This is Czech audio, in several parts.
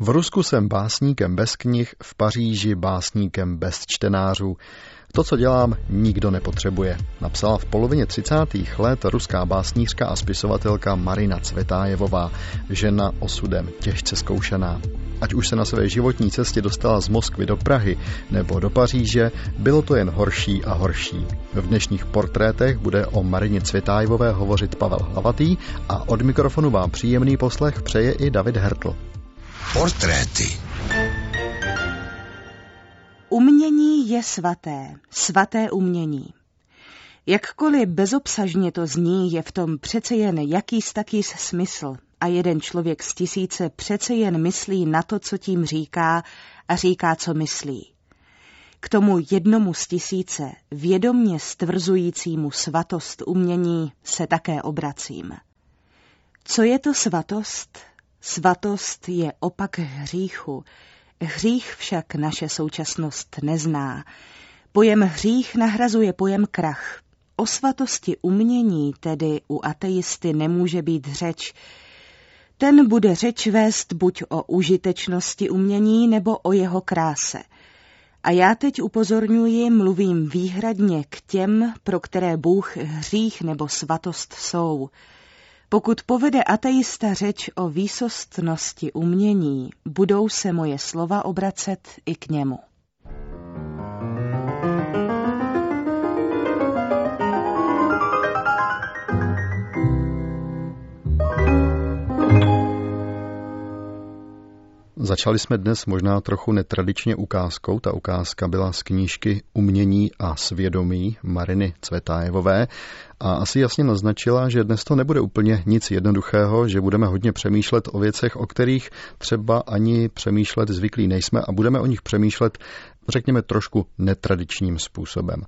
V Rusku jsem básníkem bez knih, v Paříži básníkem bez čtenářů. To, co dělám, nikdo nepotřebuje. Napsala v polovině 30. let ruská básnířka a spisovatelka Marina Cvetájevová, žena osudem těžce zkoušená. Ať už se na své životní cestě dostala z Moskvy do Prahy nebo do Paříže, bylo to jen horší a horší. V dnešních portrétech bude o Marině Cvětájevové hovořit Pavel Hlavatý a od mikrofonu vám příjemný poslech přeje i David Hertl. Portréty Umění je svaté, svaté umění. Jakkoliv bezobsažně to zní, je v tom přece jen jakýs takýs smysl a jeden člověk z tisíce přece jen myslí na to, co tím říká a říká, co myslí. K tomu jednomu z tisíce, vědomně stvrzujícímu svatost umění, se také obracím. Co je to svatost? Svatost je opak hříchu. Hřích však naše současnost nezná. Pojem hřích nahrazuje pojem krach. O svatosti umění tedy u ateisty nemůže být řeč. Ten bude řeč vést buď o užitečnosti umění nebo o jeho kráse. A já teď upozorňuji, mluvím výhradně k těm, pro které Bůh hřích nebo svatost jsou. Pokud povede ateista řeč o výsostnosti umění, budou se moje slova obracet i k němu. Začali jsme dnes možná trochu netradičně ukázkou. Ta ukázka byla z knížky Umění a svědomí Mariny Cvetájevové a asi jasně naznačila, že dnes to nebude úplně nic jednoduchého, že budeme hodně přemýšlet o věcech, o kterých třeba ani přemýšlet zvyklí nejsme a budeme o nich přemýšlet, řekněme, trošku netradičním způsobem.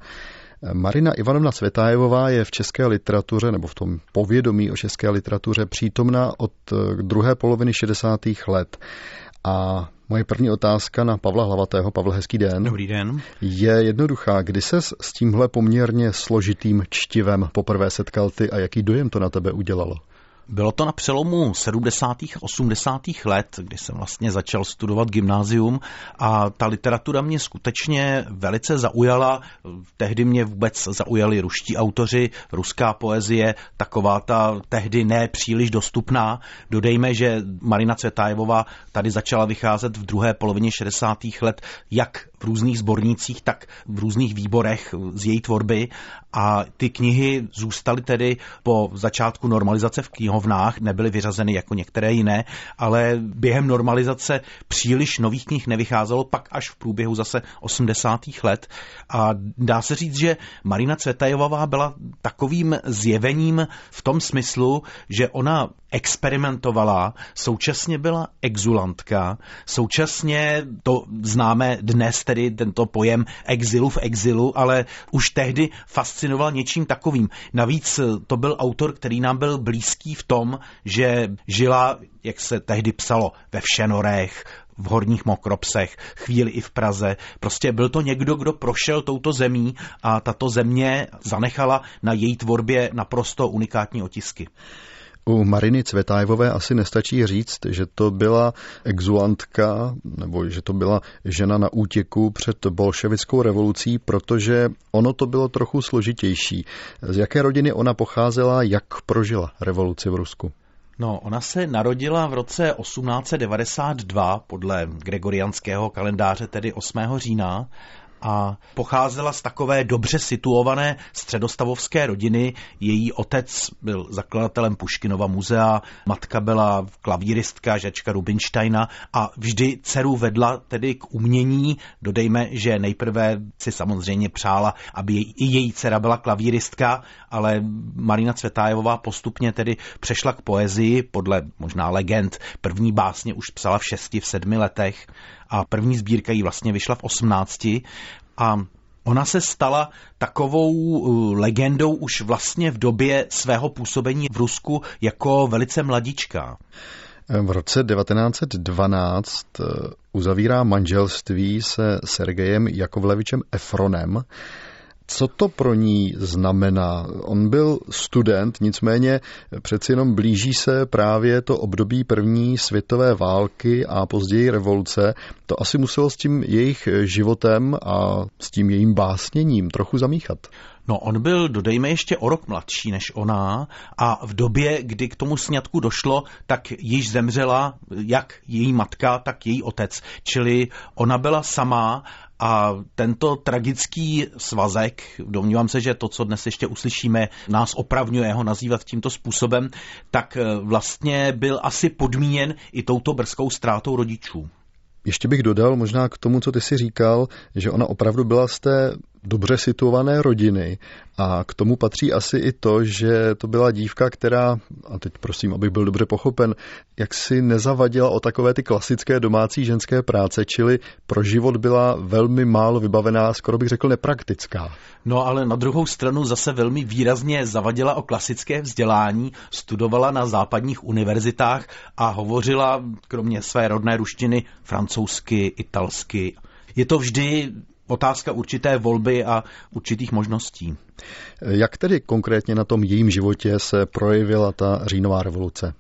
Marina Ivanovna Cvetájevová je v české literatuře nebo v tom povědomí o české literatuře přítomná od druhé poloviny 60. let. A moje první otázka na Pavla Hlavatého, Pavel, hezký den. Dobrý den. Je jednoduchá. Kdy se s tímhle poměrně složitým čtivem poprvé setkal ty a jaký dojem to na tebe udělalo? Bylo to na přelomu 70. a 80. let, kdy jsem vlastně začal studovat gymnázium a ta literatura mě skutečně velice zaujala. Tehdy mě vůbec zaujali ruští autoři, ruská poezie, taková ta tehdy ne příliš dostupná. Dodejme, že Marina Cvetájevová tady začala vycházet v druhé polovině 60. let jak v různých sbornících, tak v různých výborech z její tvorby a ty knihy zůstaly tedy po začátku normalizace v knihovnách, nebyly vyřazeny jako některé jiné, ale během normalizace příliš nových knih nevycházelo, pak až v průběhu zase 80. let a dá se říct, že Marina Cvetajová byla takovým zjevením v tom smyslu, že ona experimentovala, současně byla exulantka, současně to známe dnes tedy tento pojem exilu v exilu, ale už tehdy fascinoval něčím takovým. Navíc to byl autor, který nám byl blízký v tom, že žila, jak se tehdy psalo, ve Všenorech, v horních Mokropsech, chvíli i v Praze. Prostě byl to někdo, kdo prošel touto zemí a tato země zanechala na její tvorbě naprosto unikátní otisky. U Mariny Cvetájevové asi nestačí říct, že to byla exulantka, nebo že to byla žena na útěku před bolševickou revolucí, protože ono to bylo trochu složitější. Z jaké rodiny ona pocházela, jak prožila revoluci v Rusku? No, ona se narodila v roce 1892 podle gregorianského kalendáře, tedy 8. října a pocházela z takové dobře situované středostavovské rodiny. Její otec byl zakladatelem Puškinova muzea, matka byla klavíristka Žečka Rubinsteina a vždy dceru vedla tedy k umění. Dodejme, že nejprve si samozřejmě přála, aby i její dcera byla klavíristka, ale Marina Cvetájová postupně tedy přešla k poezii podle možná legend. První básně už psala v šesti, v sedmi letech a první sbírka jí vlastně vyšla v 18 a Ona se stala takovou uh, legendou už vlastně v době svého působení v Rusku jako velice mladička. V roce 1912 uh, uzavírá manželství se Sergejem Jakovlevičem Efronem Co to pro ní znamená? On byl student, nicméně přeci jenom blíží se právě to období první světové války a později revoluce. To asi muselo s tím jejich životem a s tím jejím básněním trochu zamíchat. No, on byl, dodejme, ještě o rok mladší než ona a v době, kdy k tomu sňatku došlo, tak již zemřela jak její matka, tak její otec. Čili ona byla sama a tento tragický svazek, domnívám se, že to, co dnes ještě uslyšíme, nás opravňuje ho nazývat tímto způsobem, tak eh, vlastně byl asi podmíněn i touto brzkou ztrátou rodičů. Ještě bych dodal možná k tomu, co ty si říkal, že ona opravdu byla z té dobře situované rodiny a k tomu patří asi i to, že to byla dívka, která, a teď prosím, abych byl dobře pochopen, jak si nezavadila o takové ty klasické domácí ženské práce, čili pro život byla velmi málo vybavená, skoro bych řekl nepraktická. No ale na druhou stranu zase velmi výrazně zavadila o klasické vzdělání, studovala na západních univerzitách a hovořila, kromě své rodné ruštiny, francouzsky, italsky. Je to vždy otázka určité volby a určitých možností. Jak tedy konkrétně na tom jejím životě se projevila ta říjnová revoluce?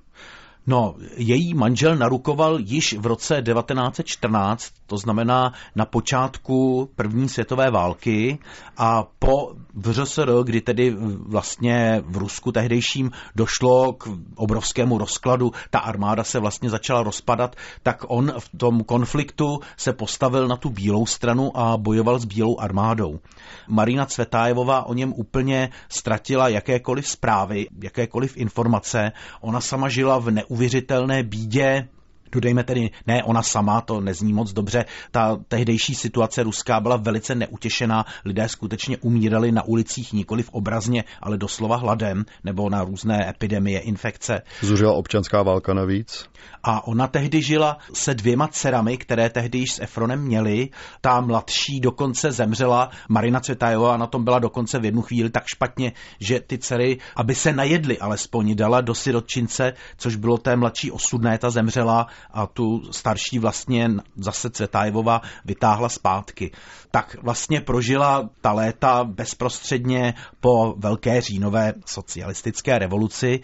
No, její manžel narukoval již v roce 1914, to znamená na počátku první světové války a po VŘSR, kdy tedy vlastně v Rusku tehdejším došlo k obrovskému rozkladu, ta armáda se vlastně začala rozpadat, tak on v tom konfliktu se postavil na tu bílou stranu a bojoval s bílou armádou. Marina Cvetájevová o něm úplně ztratila jakékoliv zprávy, jakékoliv informace. Ona sama žila v neuvěřitelné bídě, Dodejme tedy, ne ona sama, to nezní moc dobře, ta tehdejší situace ruská byla velice neutěšená, lidé skutečně umírali na ulicích nikoli v obrazně, ale doslova hladem nebo na různé epidemie, infekce. Zuřila občanská válka navíc? A ona tehdy žila se dvěma dcerami, které tehdy již s Efronem měli. Ta mladší dokonce zemřela, Marina Cvetajová na tom byla dokonce v jednu chvíli tak špatně, že ty dcery, aby se najedli alespoň, dala do sirotčince, což bylo té mladší osudné, ta zemřela a tu starší vlastně zase Cvetajová vytáhla zpátky. Tak vlastně prožila ta léta bezprostředně po velké říjnové socialistické revoluci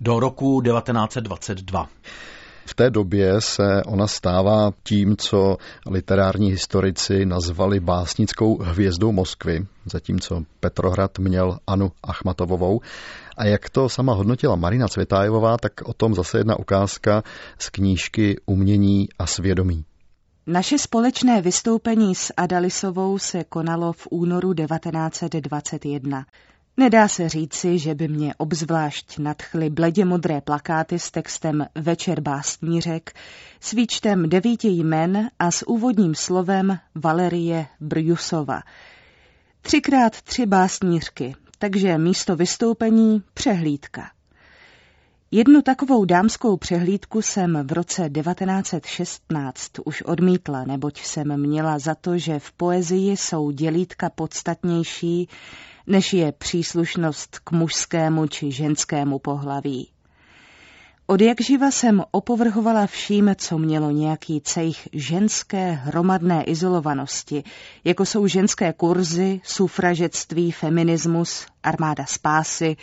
do roku 1922. V té době se ona stává tím, co literární historici nazvali básnickou hvězdou Moskvy, zatímco Petrohrad měl Anu Achmatovovou. A jak to sama hodnotila Marina Cvětájevová, tak o tom zase jedna ukázka z knížky Umění a svědomí. Naše společné vystoupení s Adalisovou se konalo v únoru 1921. Nedá se říci, že by mě obzvlášť nadchly bledě modré plakáty s textem Večer básnířek, s výčtem devíti jmen a s úvodním slovem Valerie Brjusova. Třikrát tři básnířky, takže místo vystoupení přehlídka. Jednu takovou dámskou přehlídku jsem v roce 1916 už odmítla, neboť jsem měla za to, že v poezii jsou dělítka podstatnější, než je příslušnost k mužskému či ženskému pohlaví. Od jak živa jsem opovrhovala vším, co mělo nějaký cejch ženské hromadné izolovanosti, jako jsou ženské kurzy, sufražectví, feminismus, armáda spásy,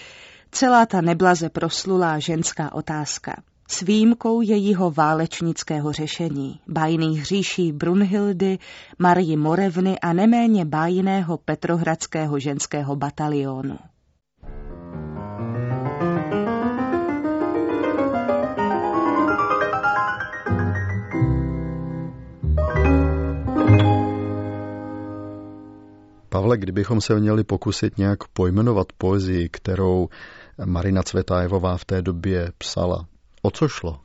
celá ta neblaze proslulá ženská otázka – s výjimkou jejího válečnického řešení, bájných říší Brunhildy, Marii Morevny a neméně bájného petrohradského ženského batalionu. Pavle, kdybychom se měli pokusit nějak pojmenovat poezii, kterou Marina Cvetájevová v té době psala, O co šlo?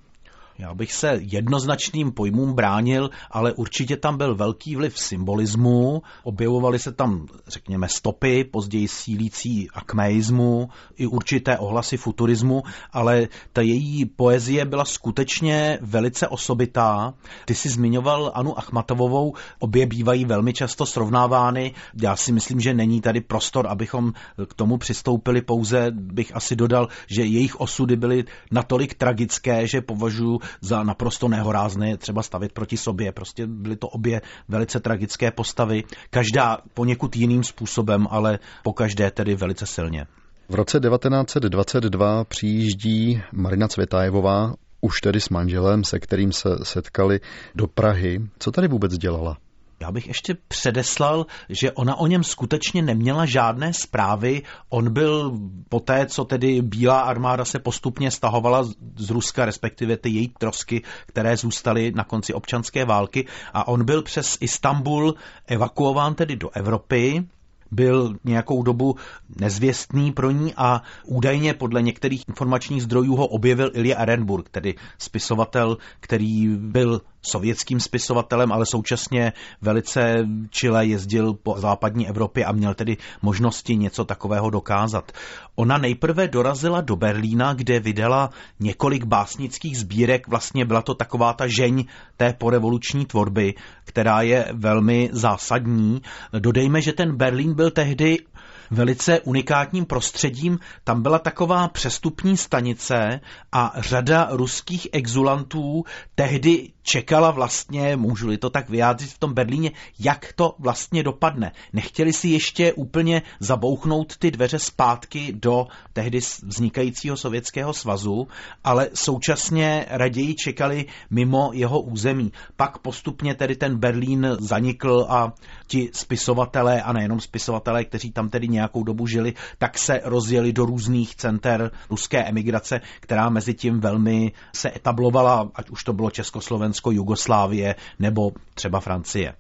Já bych se jednoznačným pojmům bránil, ale určitě tam byl velký vliv symbolismu, objevovaly se tam, řekněme, stopy, později sílící akmeismu, i určité ohlasy futurismu, ale ta její poezie byla skutečně velice osobitá. Ty si zmiňoval Anu Achmatovovou, obě bývají velmi často srovnávány. Já si myslím, že není tady prostor, abychom k tomu přistoupili, pouze bych asi dodal, že jejich osudy byly natolik tragické, že považuji za naprosto nehorázné třeba stavit proti sobě. Prostě byly to obě velice tragické postavy, každá poněkud jiným způsobem, ale po každé tedy velice silně. V roce 1922 přijíždí Marina Cvětájevová, už tedy s manželem, se kterým se setkali do Prahy. Co tady vůbec dělala? Já bych ještě předeslal, že ona o něm skutečně neměla žádné zprávy. On byl po té, co tedy Bílá armáda se postupně stahovala z Ruska, respektive ty její trosky, které zůstaly na konci občanské války, a on byl přes Istanbul evakuován tedy do Evropy byl nějakou dobu nezvěstný pro ní a údajně podle některých informačních zdrojů ho objevil Ilya Ehrenburg, tedy spisovatel, který byl sovětským spisovatelem, ale současně velice čile jezdil po západní Evropě a měl tedy možnosti něco takového dokázat. Ona nejprve dorazila do Berlína, kde vydala několik básnických sbírek, vlastně byla to taková ta žeň té porevoluční tvorby, která je velmi zásadní. Dodejme, že ten Berlín byl tehdy velice unikátním prostředím. Tam byla taková přestupní stanice a řada ruských exulantů tehdy čekala vlastně, můžu-li to tak vyjádřit v tom Berlíně, jak to vlastně dopadne. Nechtěli si ještě úplně zabouchnout ty dveře zpátky do tehdy vznikajícího Sovětského svazu, ale současně raději čekali mimo jeho území. Pak postupně tedy ten Berlín zanikl a ti spisovatelé, a nejenom spisovatelé, kteří tam tedy nějakou dobu žili, tak se rozjeli do různých center ruské emigrace, která mezi tím velmi se etablovala, ať už to bylo Československo, Jugoslávie nebo třeba Francie.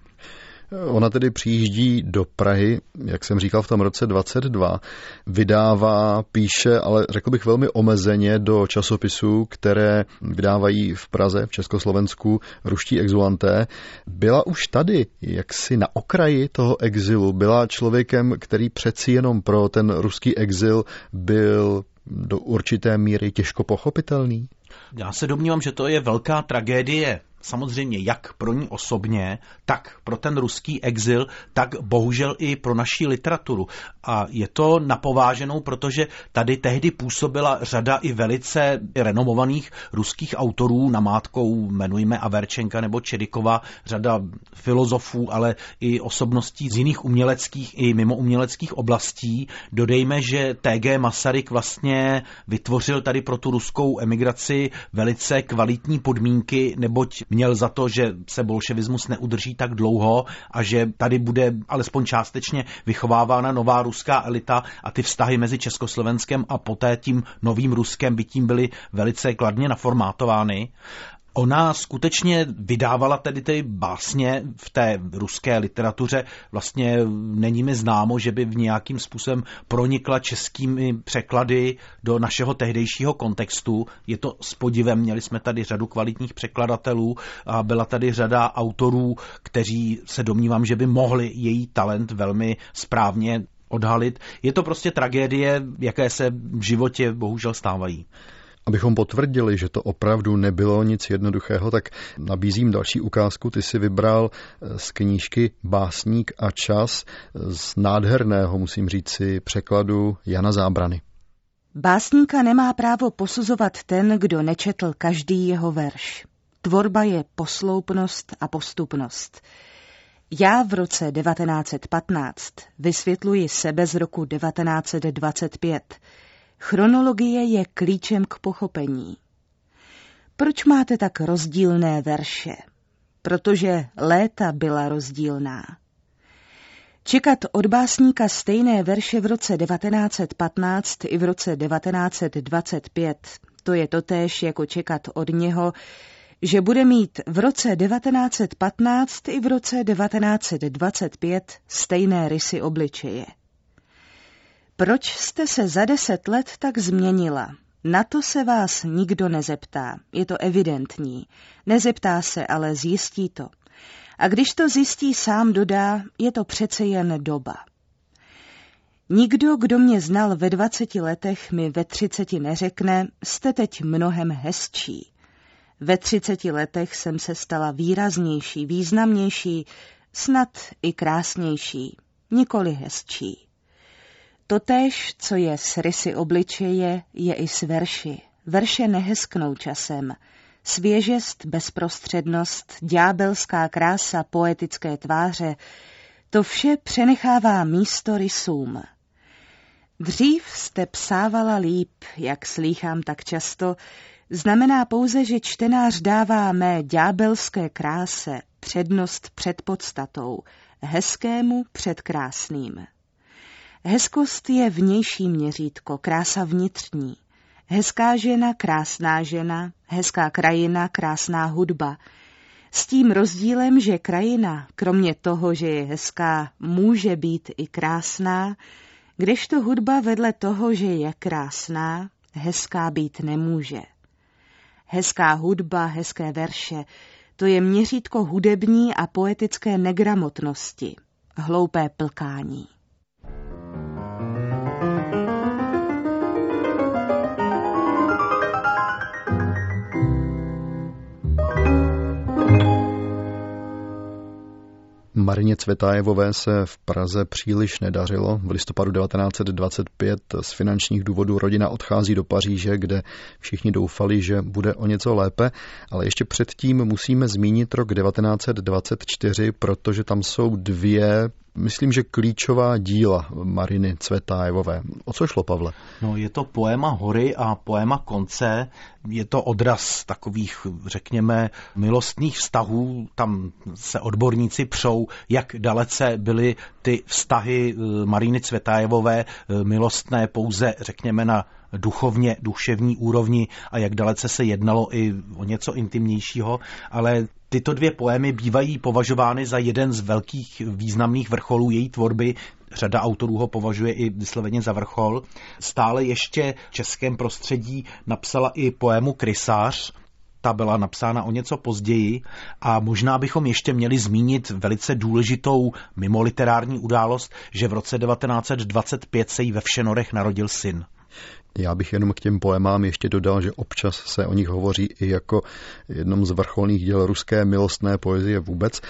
Ona tedy přijíždí do Prahy, jak jsem říkal, v tom roce 22, vydává, píše, ale řekl bych velmi omezeně do časopisů, které vydávají v Praze, v Československu, ruští exulanté. Byla už tady, jaksi na okraji toho exilu, byla člověkem, který přeci jenom pro ten ruský exil byl do určité míry těžko pochopitelný? Já se domnívám, že to je velká tragédie samozřejmě jak pro ní osobně, tak pro ten ruský exil, tak bohužel i pro naší literaturu. A je to napováženou, protože tady tehdy působila řada i velice renomovaných ruských autorů, namátkou jmenujme Averčenka nebo Čedikova, řada filozofů, ale i osobností z jiných uměleckých i mimo uměleckých oblastí. Dodejme, že T.G. Masaryk vlastně vytvořil tady pro tu ruskou emigraci velice kvalitní podmínky, neboť měl za to, že se bolševismus neudrží tak dlouho a že tady bude alespoň částečně vychovávána nová ruská elita a ty vztahy mezi Československem a poté tím novým Ruskem by tím byly velice kladně naformátovány. Ona skutečně vydávala tedy ty básně v té ruské literatuře. Vlastně není mi známo, že by v nějakým způsobem pronikla českými překlady do našeho tehdejšího kontextu. Je to s podivem, měli jsme tady řadu kvalitních překladatelů a byla tady řada autorů, kteří se domnívám, že by mohli její talent velmi správně odhalit. Je to prostě tragédie, jaké se v životě bohužel stávají. Abychom potvrdili, že to opravdu nebylo nic jednoduchého, tak nabízím další ukázku. Ty si vybral eh, z knížky Básník a čas z nádherného, musím říct si, překladu Jana Zábrany. Básníka nemá právo posuzovat ten, kdo nečetl každý jeho verš. Tvorba je posloupnost a postupnost. Já v roce 1915 vysvětluji sebe z roku 1925 Chronologie je klíčem k pochopení. Proč máte tak rozdílné verše? Protože léta byla rozdílná. Čekat od básníka stejné verše v roce 1915 i v roce 1925, to je totéž jako čekat od něho, že bude mít v roce 1915 i v roce 1925 stejné rysy obličeje. Proč jste se za deset let tak změnila? Na to se vás nikdo nezeptá, je to evidentní. Nezeptá se, ale zjistí to. A když to zjistí sám dodá, je to přece jen doba. Nikdo, kdo mě znal ve dvaceti letech, mi ve třiceti neřekne, jste teď mnohem hezčí. Ve třiceti letech jsem se stala výraznější, významnější, snad i krásnější, nikoli hezčí. Totéž, co je s rysy obličeje, je i s verši. Verše nehesknou časem. Svěžest, bezprostřednost, ďábelská krása poetické tváře, to vše přenechává místo rysům. Dřív jste psávala líp, jak slýchám tak často, znamená pouze, že čtenář dává mé ďábelské kráse přednost před podstatou, hezkému před krásným. Hezkost je vnější měřítko, krása vnitřní. Hezká žena, krásná žena, hezká krajina, krásná hudba. S tím rozdílem, že krajina, kromě toho, že je hezká, může být i krásná, kdežto hudba vedle toho, že je krásná, hezká být nemůže. Hezká hudba, hezké verše, to je měřítko hudební a poetické negramotnosti, hloupé plkání. Marině Cvetájevové se v Praze příliš nedařilo. V listopadu 1925 z finančních důvodů rodina odchází do Paříže, kde všichni doufali, že bude o něco lépe, ale ještě předtím musíme zmínit rok 1924, protože tam jsou dvě myslím, že klíčová díla Mariny Cvetájevové. O co šlo, Pavle? No, je to poema Hory a poema Konce. Je to odraz takových, řekněme, milostných vztahů. Tam se odborníci přou, jak dalece byly ty vztahy eh, Mariny Cvetájevové eh, milostné pouze, řekněme, na duchovně, duševní úrovni a jak dalece se jednalo i o něco intimnějšího, ale tyto dvě poemy bývají považovány za jeden z velkých významných vrcholů její tvorby, řada autorů ho považuje i vysloveně za vrchol. Stále ještě v českém prostředí napsala i poému Krysář, ta byla napsána o něco později a možná bychom ještě měli zmínit velice důležitou mimo literární událost, že v roce 1925 se jí ve Všenorech narodil syn. Já bych jenom k těm poemám ještě dodal, že občas se o nich hovoří i jako jednom z vrcholných děl ruské milostné poezie vůbec.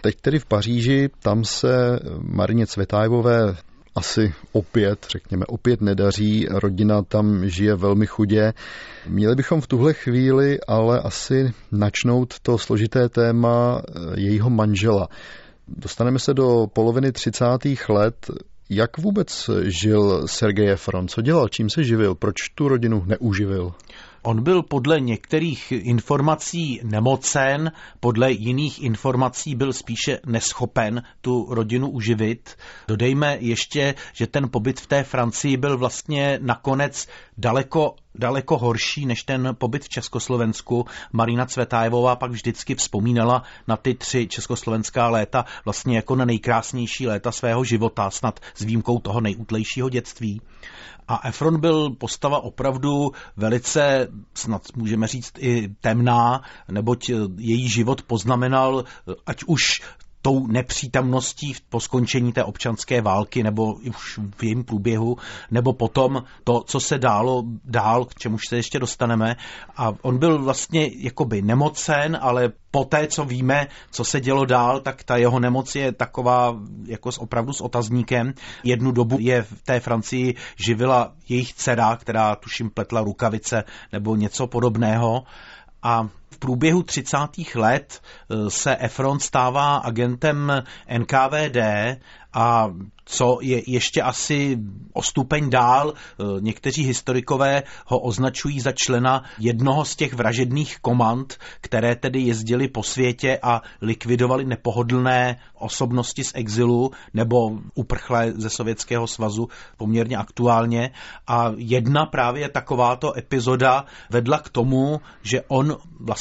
Teď tedy v Paříži, tam se Marině Cvetájevové asi opět, řekněme, opět nedaří. Rodina tam žije velmi chudě. Měli bychom v tuhle chvíli ale asi načnout to složité téma jejího manžela. Dostaneme se do poloviny 30. let. Jak vůbec žil Sergej Efron? Co dělal? Čím se živil? Proč tu rodinu neuživil? On byl podle některých informací nemocen, podle jiných informací byl spíše neschopen tu rodinu uživit. Dodejme ještě, že ten pobyt v té Francii byl vlastně nakonec daleko daleko horší než ten pobyt v Československu. Marina Cvetájevová pak vždycky vzpomínala na ty tři československá léta vlastně jako na nejkrásnější léta svého života, snad s výjimkou toho nejútlejšího dětství. A Efron byl postava opravdu velice, snad můžeme říct, i temná, neboť její život poznamenal, ať už tou nepřítomností po skončení té občanské války nebo už v jejím průběhu, nebo potom to, co se dálo dál, k čemuž se ještě dostaneme. A on byl vlastně jakoby nemocen, ale po té, co víme, co se dělo dál, tak ta jeho nemoc je taková jako s, opravdu s otazníkem. Jednu dobu je v té Francii živila jejich dcera, která tuším pletla rukavice nebo něco podobného. A v průběhu 30. let eh, se Efron stává agentem NKVD a co je ještě asi o stupeň dál. E, někteří historikové ho označují za člena jednoho z těch vražedných komand, které tedy jezdili po světě a likvidovali nepohodlné osobnosti z exilu nebo uprchlé ze Sovětského svazu poměrně aktuálně. A jedna právě takováto epizoda vedla k tomu, že on vlastně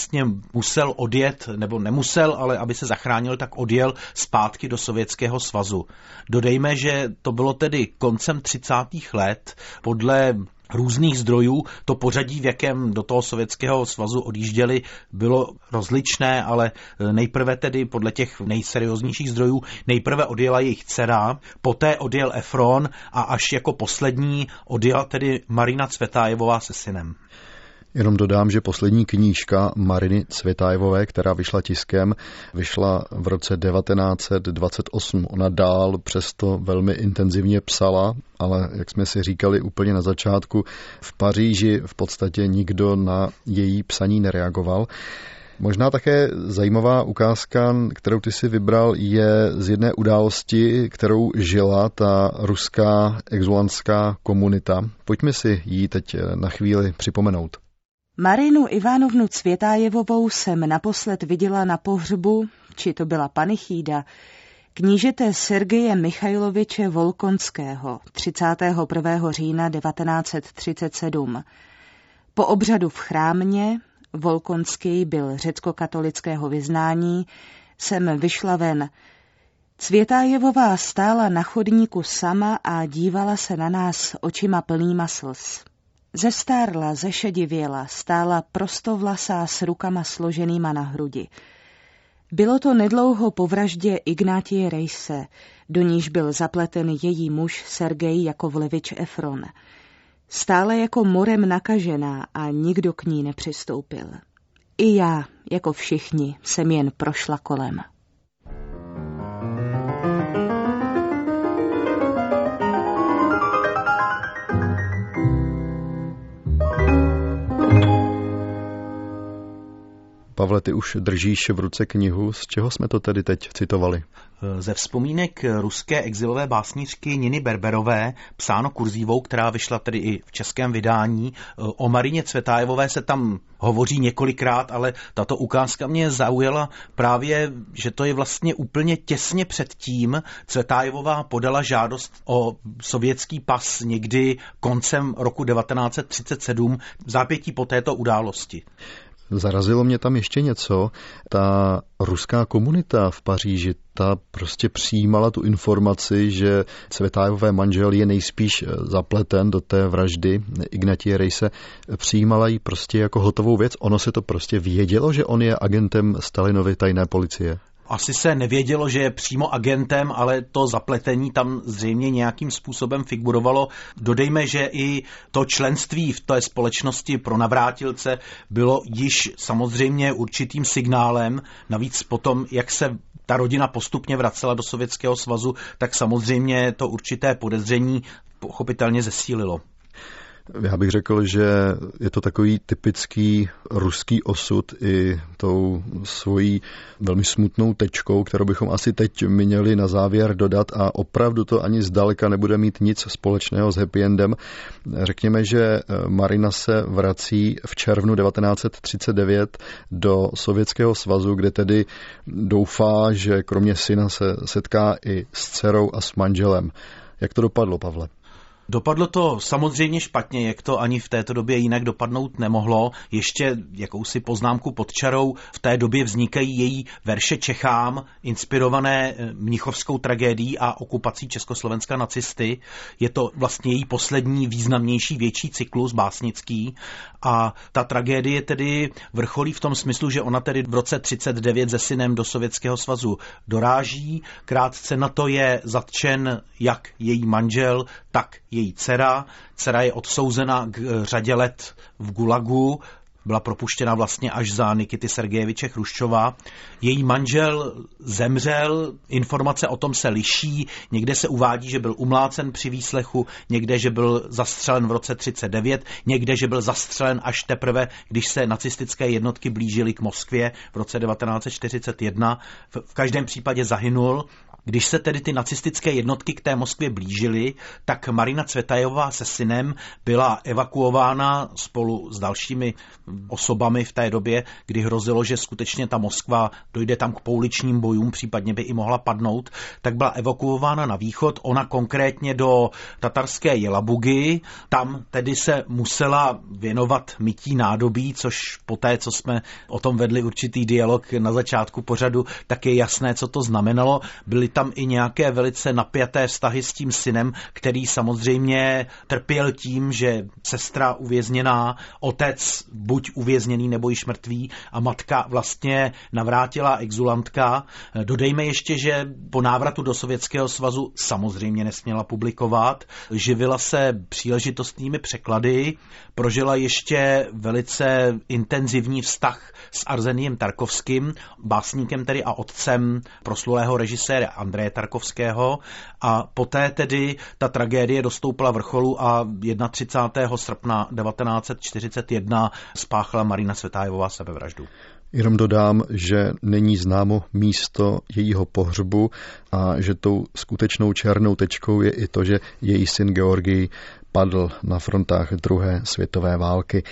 musel odjet, nebo nemusel, ale aby se zachránil, tak odjel zpátky do Sovětského svazu. Dodejme, že to bylo tedy koncem 30. let podle různých zdrojů. To pořadí, v jakém do toho Sovětského svazu odjížděli, bylo rozličné, ale nejprve tedy podle těch nejserióznějších zdrojů, nejprve odjela jejich dcera, poté odjel Efron a až jako poslední odjela tedy Marina Cvetájevová se synem. Jenom dodám, že poslední knížka Mariny Cvětájevové, která vyšla tiskem, vyšla v roce 1928. Ona dál přesto velmi intenzivně psala, ale jak jsme si říkali úplně na začátku, v Paříži v podstatě nikdo na její psaní nereagoval. Možná také zajímavá ukázka, kterou ty si vybral, je z jedné události, kterou žila ta ruská exulantská komunita. Pojďme si ji teď na chvíli připomenout. Marinu Ivanovnu Cvětájevovou jsem naposled viděla na pohřbu, či to byla panichída, knížete Sergeje Michajloviče Volkonského 31. října 1937. Po obřadu v chrámě, Volkonský byl řecko-katolického vyznání, jsem vyšla ven. Cvětájevová stála na chodníku sama a dívala se na nás očima plnýma slz. Zestárla, zešedivěla, stála prostovlasá s rukama složenýma na hrudi. Bylo to nedlouho po vraždě Ignátie Rejse, do níž byl zapleten její muž Sergej Jakovlevič Efron. Stále jako morem nakažená a nikdo k ní nepřistoupil. I já, jako všichni, jsem jen prošla kolem. Pavle, ty už držíš v ruce knihu. Z čeho jsme to tedy teď citovali? Ze vzpomínek ruské exilové básnířky Niny Berberové, psáno kurzívou, která vyšla tedy i v českém vydání. O Marině Cvetájevové se tam hovoří několikrát, ale tato ukázka mě zaujala právě, že to je vlastně úplně těsně před tím. Cvetájevová podala žádost o sovětský pas někdy koncem roku 1937 v zápětí po této události. Zarazilo mě tam ještě něco. Ta ruská komunita v Paříži, ta prostě přijímala tu informaci, že Cvetájové manžel je nejspíš zapleten do té vraždy Ignatie Rejse. Přijímala ji prostě jako hotovou věc. Ono se to prostě vědělo, že on je agentem Stalinovy tajné policie asi se nevědělo, že je přímo agentem, ale to zapletení tam zřejmě nějakým způsobem figurovalo. Dodejme, že i to členství v té společnosti pro navrátilce bylo již samozřejmě určitým signálem. Navíc potom, jak se ta rodina postupně vracela do Sovětského svazu, tak samozřejmě to určité podezření pochopitelně zesílilo. Já bych řekl, že je to takový typický ruský osud i tou svojí velmi smutnou tečkou, kterou bychom asi teď měli na závěr dodat a opravdu to ani zdaleka nebude mít nic společného s happy endem. Řekněme, že Marina se vrací v červnu 1939 do Sovětského svazu, kde tedy doufá, že kromě syna se setká i s dcerou a s manželem. Jak to dopadlo, Pavle? Dopadlo to samozřejmě špatně, jak to ani v této době jinak dopadnout nemohlo. Ještě jakousi poznámku pod čarou. V té době vznikají její verše Čechám, inspirované eh, mnichovskou tragédií a okupací Československa nacisty. Je to vlastně její poslední významnější větší cyklus básnický. A ta tragédie tedy vrcholí v tom smyslu, že ona tedy v roce 39 se synem do Sovětského svazu doráží. Krátce na to je zatčen jak její manžel, tak její dcera. Dcera je odsouzena k eh, řadě let v Gulagu, byla propuštěna vlastně až za Nikity Sergejeviče Chruščova. Její manžel zemřel, informace o tom se liší, někde se uvádí, že byl umlácen při výslechu, někde, že byl zastřelen v roce 39, někde, že byl zastřelen až teprve, když se nacistické jednotky blížily k Moskvě v roce 1941. V každém případě zahynul když se tedy ty nacistické jednotky k té Moskvě blížily, tak Marina Cvetajová se synem byla evakuována spolu s dalšími osobami v té době, kdy hrozilo, že skutečně ta Moskva dojde tam k pouličním bojům, případně by i mohla padnout, tak byla evakuována na východ, ona konkrétně do tatarské Jelabugy, tam tedy se musela věnovat mytí nádobí, což po té, co jsme o tom vedli určitý dialog na začátku pořadu, tak je jasné, co to znamenalo. Byly tam i nějaké velice napjaté vztahy s tím synem, který samozřejmě trpěl tím, že sestra uvězněná, otec buď buď uvězněný nebo již mrtvý a matka vlastně navrátila exulantka. Dodejme ještě, že po návratu do Sovětského svazu samozřejmě nesměla publikovat, živila se příležitostnými překlady, prožila ještě velice intenzivní vztah s Arzeniem Tarkovským, básníkem tedy a otcem proslulého režiséra Andreje Tarkovského a poté tedy ta tragédie dostoupila vrcholu a 31. srpna 1941 spáchala Marina Světájevová sebevraždu. Jenom dodám, že není známo místo jejího pohřbu a že tou skutečnou černou tečkou je i to, že její syn Georgij padl na frontách druhé světové války.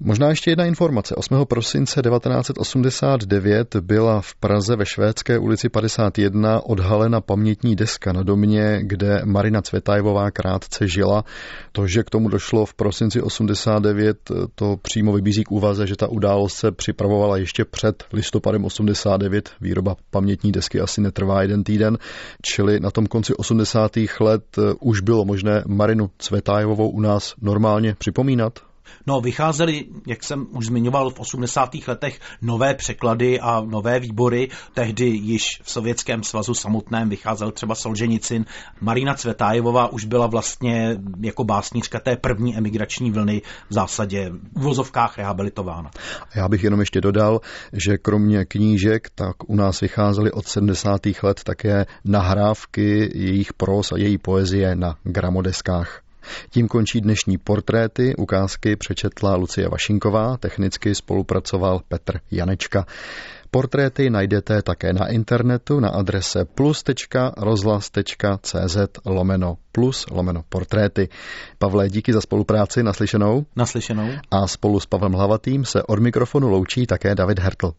Možná ještě jedna informace. 8. prosince 1989 byla v Praze ve Švédské ulici 51 odhalena pamětní deska na domě, kde Marina Cvetajová krátce žila. To, že k tomu došlo v prosinci 89, to přímo vybízí k úvaze, že ta událost se připravovala ještě před listopadem 89. Výroba pamětní desky asi netrvá jeden týden, čili na tom konci 80. let už bylo možné Marinu Cvetajovou u nás normálně připomínat? No, vycházely, jak jsem už zmiňoval, v 80. letech nové překlady a nové výbory. Tehdy již v Sovětském svazu samotném vycházel třeba Solženicin. Marina Cvetájevová už byla vlastně jako básnířka té první emigrační vlny v zásadě v vozovkách rehabilitována. Já bych jenom ještě dodal, že kromě knížek, tak u nás vycházely od 70. let také nahrávky jejich pros a její poezie na gramodeskách. Tím končí dnešní portréty. Ukázky přečetla Lucie Vašinková, technicky spolupracoval Petr Janečka. Portréty najdete také na internetu na adrese plus.rozhlas.cz lomeno plus lomeno portréty. Pavle, díky za spolupráci, naslyšenou. Naslyšenou. A spolu s Pavlem Hlavatým se od mikrofonu loučí také David Hertl.